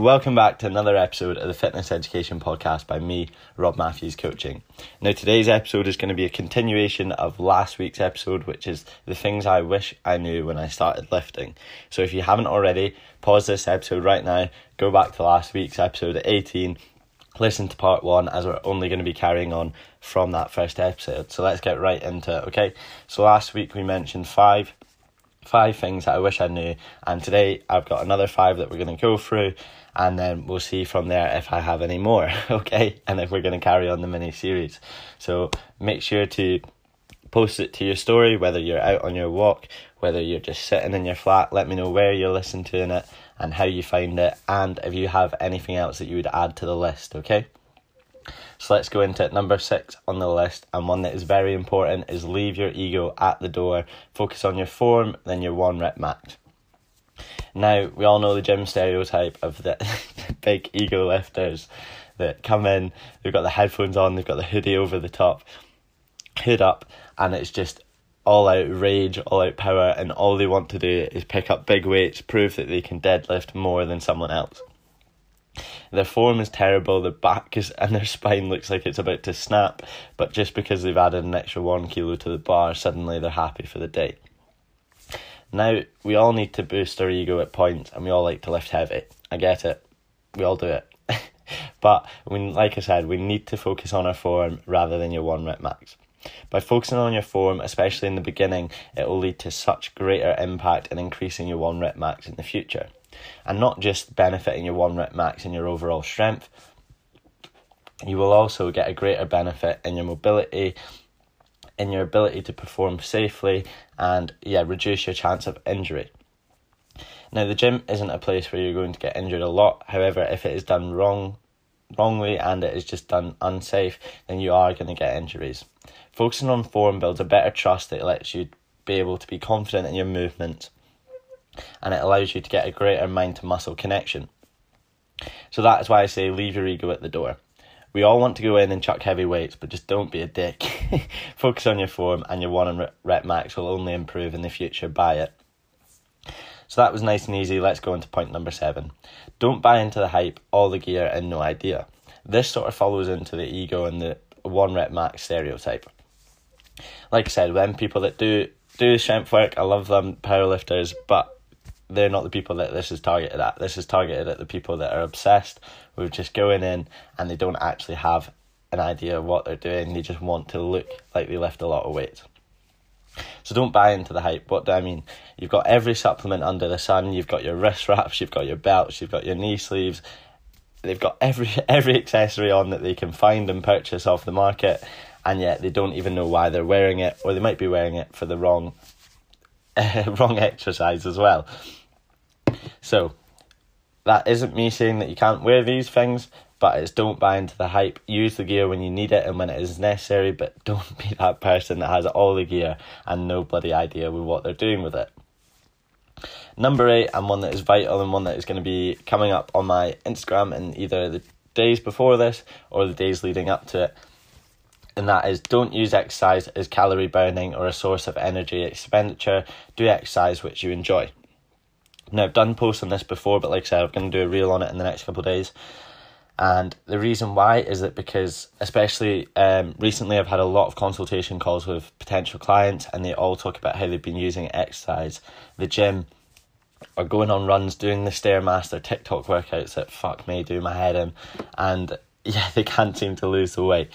Welcome back to another episode of the Fitness Education Podcast by me, Rob Matthews Coaching. Now, today's episode is going to be a continuation of last week's episode, which is the things I wish I knew when I started lifting. So, if you haven't already, pause this episode right now, go back to last week's episode 18, listen to part one, as we're only going to be carrying on from that first episode. So, let's get right into it, okay? So, last week we mentioned five five things that I wish I knew. And today I've got another five that we're going to go through, and then we'll see from there if I have any more, okay? And if we're going to carry on the mini series. So make sure to post it to your story, whether you're out on your walk, whether you're just sitting in your flat. Let me know where you're listening to it and how you find it, and if you have anything else that you would add to the list, okay? So let's go into it. Number six on the list, and one that is very important, is leave your ego at the door. Focus on your form, then your one rep max. Now, we all know the gym stereotype of the big ego lifters that come in, they've got the headphones on, they've got the hoodie over the top, hood up, and it's just all out rage, all out power, and all they want to do is pick up big weights, prove that they can deadlift more than someone else. Their form is terrible, their back is and their spine looks like it's about to snap, but just because they've added an extra one kilo to the bar, suddenly they're happy for the day. Now, we all need to boost our ego at points and we all like to lift heavy. I get it. We all do it. but when like I said, we need to focus on our form rather than your one rep max. By focusing on your form, especially in the beginning, it will lead to such greater impact in increasing your one rep max in the future and not just benefiting your one rep max and your overall strength. You will also get a greater benefit in your mobility, in your ability to perform safely, and yeah, reduce your chance of injury. Now, the gym isn't a place where you're going to get injured a lot. However, if it is done wrong, wrongly and it is just done unsafe, then you are going to get injuries. Focusing on form builds a better trust that lets you be able to be confident in your movements and it allows you to get a greater mind to muscle connection. So that is why I say leave your ego at the door. We all want to go in and chuck heavy weights, but just don't be a dick. Focus on your form, and your one and rep max will only improve in the future by it. So that was nice and easy. Let's go into point number seven. Don't buy into the hype, all the gear, and no idea. This sort of follows into the ego and the one rep max stereotype. Like I said, when people that do do strength work, I love them, powerlifters, but they're not the people that this is targeted at. This is targeted at the people that are obsessed with just going in and they don't actually have an idea of what they're doing. They just want to look like they lift a lot of weight. So don't buy into the hype. What do I mean? You've got every supplement under the sun. You've got your wrist wraps. You've got your belts. You've got your knee sleeves. They've got every every accessory on that they can find and purchase off the market, and yet they don't even know why they're wearing it, or they might be wearing it for the wrong wrong exercise as well. So that isn't me saying that you can't wear these things, but it's don't buy into the hype. Use the gear when you need it and when it is necessary, but don't be that person that has all the gear and no bloody idea with what they're doing with it. Number eight, and one that is vital and one that is going to be coming up on my Instagram in either the days before this or the days leading up to it. And that is don't use exercise as calorie burning or a source of energy expenditure. Do exercise which you enjoy. Now, I've done posts on this before, but like I said, I'm going to do a reel on it in the next couple of days. And the reason why is that because, especially um, recently, I've had a lot of consultation calls with potential clients, and they all talk about how they've been using exercise, the gym, or going on runs, doing the Stairmaster TikTok workouts that fuck me, do my head in. And yeah, they can't seem to lose the weight.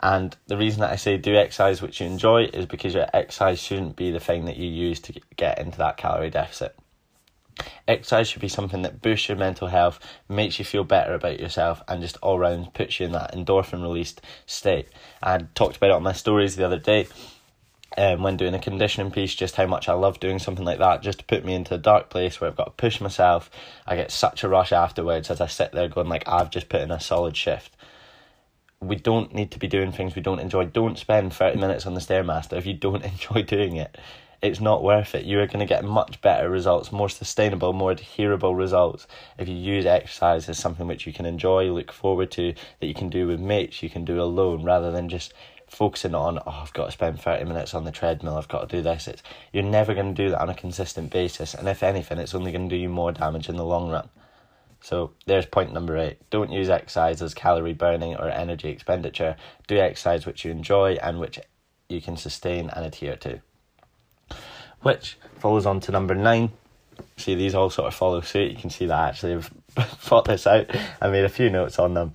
And the reason that I say do exercise which you enjoy is because your exercise shouldn't be the thing that you use to get into that calorie deficit. Exercise should be something that boosts your mental health, makes you feel better about yourself, and just all round puts you in that endorphin released state. I talked about it on my stories the other day. Um, when doing a conditioning piece, just how much I love doing something like that, just to put me into a dark place where I've got to push myself. I get such a rush afterwards as I sit there going like I've just put in a solid shift. We don't need to be doing things we don't enjoy. Don't spend thirty minutes on the stairmaster if you don't enjoy doing it it's not worth it. You are going to get much better results, more sustainable, more adherable results if you use exercise as something which you can enjoy, look forward to, that you can do with mates, you can do alone, rather than just focusing on, oh, I've got to spend 30 minutes on the treadmill, I've got to do this. It's, you're never going to do that on a consistent basis. And if anything, it's only going to do you more damage in the long run. So there's point number eight. Don't use exercise as calorie burning or energy expenditure. Do exercise which you enjoy and which you can sustain and adhere to. Which follows on to number nine. See, these all sort of follow suit. You can see that I actually have thought this out. I made a few notes on them.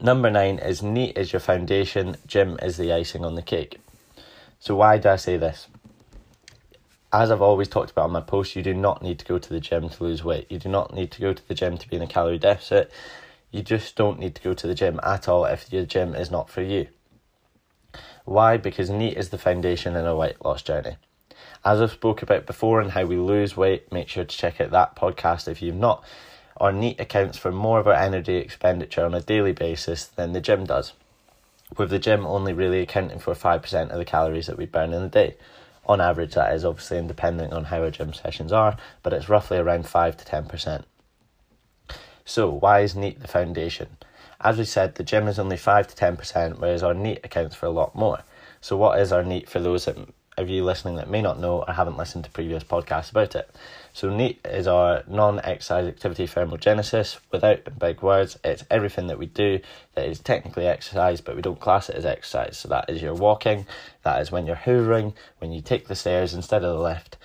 Number nine is NEAT is your foundation, gym is the icing on the cake. So, why do I say this? As I've always talked about on my post, you do not need to go to the gym to lose weight. You do not need to go to the gym to be in a calorie deficit. You just don't need to go to the gym at all if your gym is not for you. Why? Because NEAT is the foundation in a weight loss journey. As I've spoke about before and how we lose weight, make sure to check out that podcast if you've not. Our NEAT accounts for more of our energy expenditure on a daily basis than the gym does, with the gym only really accounting for 5% of the calories that we burn in a day. On average, that is obviously independent on how our gym sessions are, but it's roughly around 5 to 10%. So, why is NEAT the foundation? As we said, the gym is only 5 to 10%, whereas our NEAT accounts for a lot more. So, what is our NEAT for those that of you listening that may not know or haven't listened to previous podcasts about it. So NEAT is our non-exercise activity thermogenesis. Without big words, it's everything that we do that is technically exercise, but we don't class it as exercise. So that is your walking, that is when you're hoovering, when you take the stairs instead of the lift,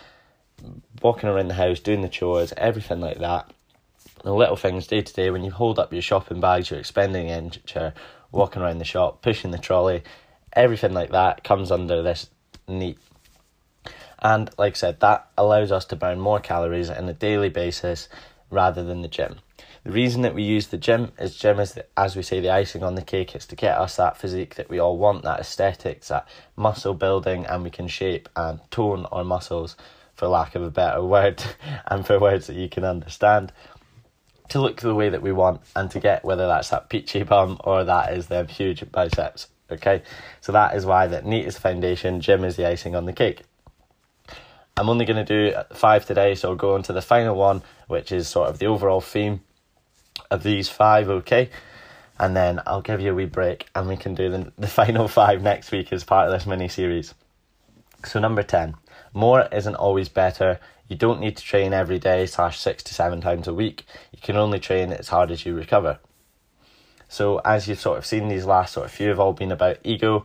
walking around the house, doing the chores, everything like that. The little things day to day when you hold up your shopping bags, your expending expenditure, walking around the shop, pushing the trolley, everything like that comes under this NEAT. And like I said, that allows us to burn more calories on a daily basis rather than the gym. The reason that we use the gym is gym is, the, as we say, the icing on the cake. It's to get us that physique that we all want, that aesthetics, that muscle building, and we can shape and tone our muscles, for lack of a better word, and for words that you can understand, to look the way that we want and to get whether that's that peachy bum or that is them huge biceps. Okay, so that is why that NEAT is the foundation, gym is the icing on the cake. I'm only going to do five today, so I'll go on to the final one, which is sort of the overall theme of these five, okay? And then I'll give you a wee break and we can do the, the final five next week as part of this mini series. So, number 10, more isn't always better. You don't need to train every day, slash six to seven times a week. You can only train as hard as you recover. So as you've sort of seen, these last sort of few have all been about ego,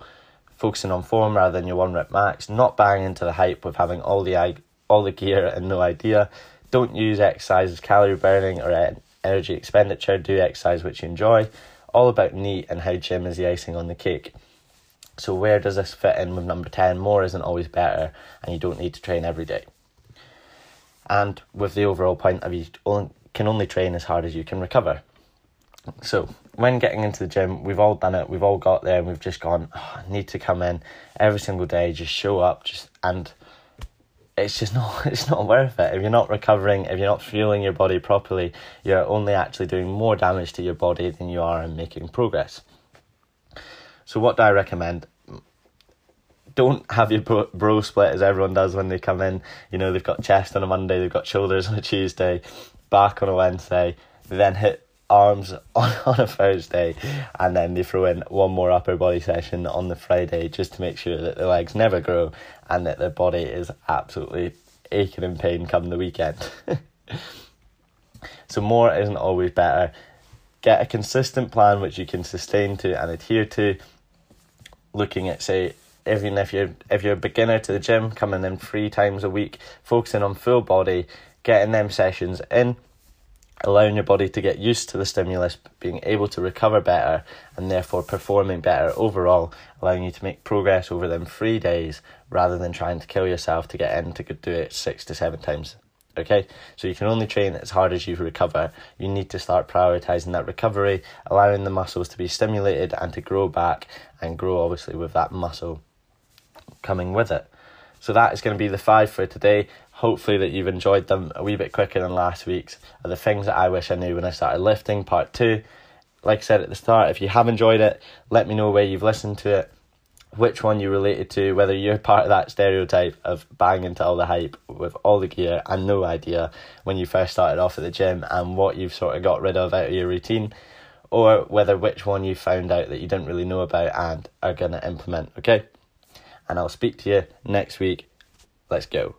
focusing on form rather than your one rep max, not buying into the hype of having all the all the gear and no idea. Don't use exercise as calorie burning or energy expenditure. Do exercise which you enjoy. All about NEAT and how gym is the icing on the cake. So where does this fit in with number 10? More isn't always better and you don't need to train every day. And with the overall point of you can only train as hard as you can recover. So when getting into the gym, we've all done it. We've all got there, and we've just gone. Oh, need to come in every single day, just show up, just and it's just not it's not worth it if you're not recovering if you're not fueling your body properly you're only actually doing more damage to your body than you are in making progress so what do i recommend don't have your bro, bro split as everyone does when they come in you know they've got chest on a monday they've got shoulders on a tuesday back on a wednesday then hit arms on, on a Thursday, and then they throw in one more upper body session on the Friday just to make sure that the legs never grow and that their body is absolutely aching in pain come the weekend. so, more isn't always better. Get a consistent plan which you can sustain to and adhere to. Looking at, say, even if you're if you're a beginner to the gym, coming in three times a week, focusing on full body, getting them sessions in allowing your body to get used to the stimulus, being able to recover better, and therefore performing better overall, allowing you to make progress over them three days rather than trying to kill yourself to get in to do it six to seven times. Okay, so you can only train as hard as you recover. You need to start prioritizing that recovery, allowing the muscles to be stimulated and to grow back and grow obviously with that muscle coming with it. So that is going to be the five for today hopefully that you've enjoyed them a wee bit quicker than last week's are the things that I wish I knew when I started lifting part two. Like I said at the start, if you have enjoyed it, let me know where you've listened to it, which one you related to, whether you're part of that stereotype of banging into all the hype with all the gear and no idea when you first started off at the gym and what you've sort of got rid of out of your routine, or whether which one you found out that you didn't really know about and are going to implement, okay? And I'll speak to you next week. Let's go.